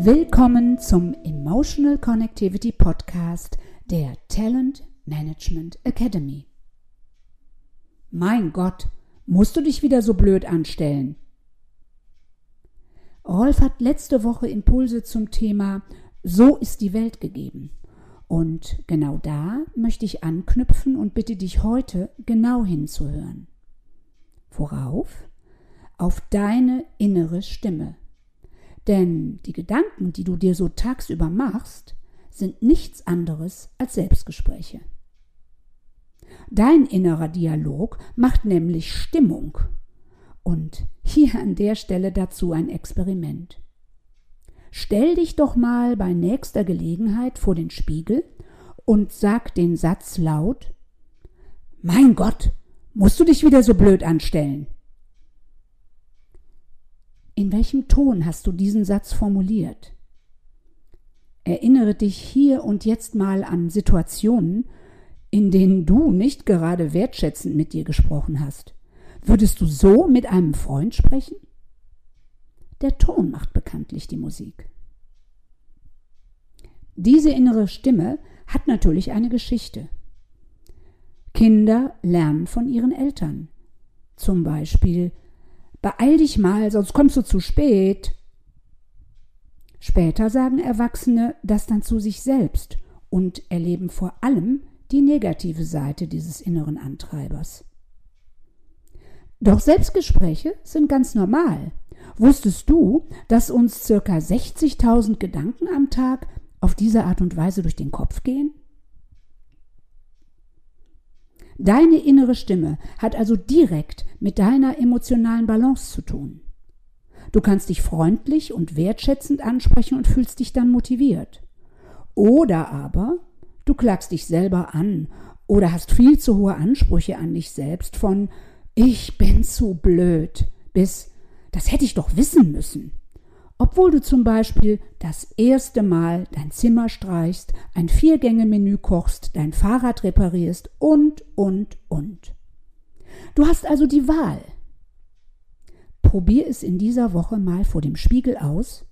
Willkommen zum Emotional Connectivity Podcast der Talent Management Academy. Mein Gott, musst du dich wieder so blöd anstellen? Rolf hat letzte Woche Impulse zum Thema So ist die Welt gegeben. Und genau da möchte ich anknüpfen und bitte dich heute genau hinzuhören. Worauf? Auf deine innere Stimme. Denn die Gedanken, die du dir so tagsüber machst, sind nichts anderes als Selbstgespräche. Dein innerer Dialog macht nämlich Stimmung. Und hier an der Stelle dazu ein Experiment. Stell dich doch mal bei nächster Gelegenheit vor den Spiegel und sag den Satz laut Mein Gott, musst du dich wieder so blöd anstellen? In welchem Ton hast du diesen Satz formuliert? Erinnere dich hier und jetzt mal an Situationen, in denen du nicht gerade wertschätzend mit dir gesprochen hast. Würdest du so mit einem Freund sprechen? Der Ton macht bekanntlich die Musik. Diese innere Stimme hat natürlich eine Geschichte. Kinder lernen von ihren Eltern. Zum Beispiel Beeil dich mal, sonst kommst du zu spät. Später sagen Erwachsene das dann zu sich selbst und erleben vor allem die negative Seite dieses inneren Antreibers. Doch Selbstgespräche sind ganz normal. Wusstest du, dass uns circa 60.000 Gedanken am Tag auf diese Art und Weise durch den Kopf gehen? Deine innere Stimme hat also direkt mit deiner emotionalen Balance zu tun. Du kannst dich freundlich und wertschätzend ansprechen und fühlst dich dann motiviert. Oder aber du klagst dich selber an oder hast viel zu hohe Ansprüche an dich selbst von ich bin zu blöd bis das hätte ich doch wissen müssen obwohl du zum Beispiel das erste Mal dein Zimmer streichst, ein Viergänge-Menü kochst, dein Fahrrad reparierst und, und, und. Du hast also die Wahl. Probier es in dieser Woche mal vor dem Spiegel aus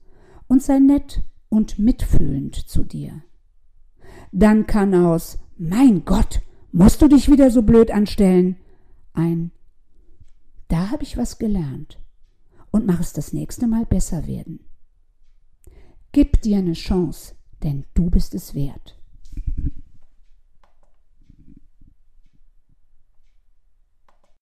und sei nett und mitfühlend zu dir. Dann kann aus Mein Gott, musst du dich wieder so blöd anstellen ein Da habe ich was gelernt und mach es das nächste Mal besser werden. Gib dir eine Chance, denn du bist es wert.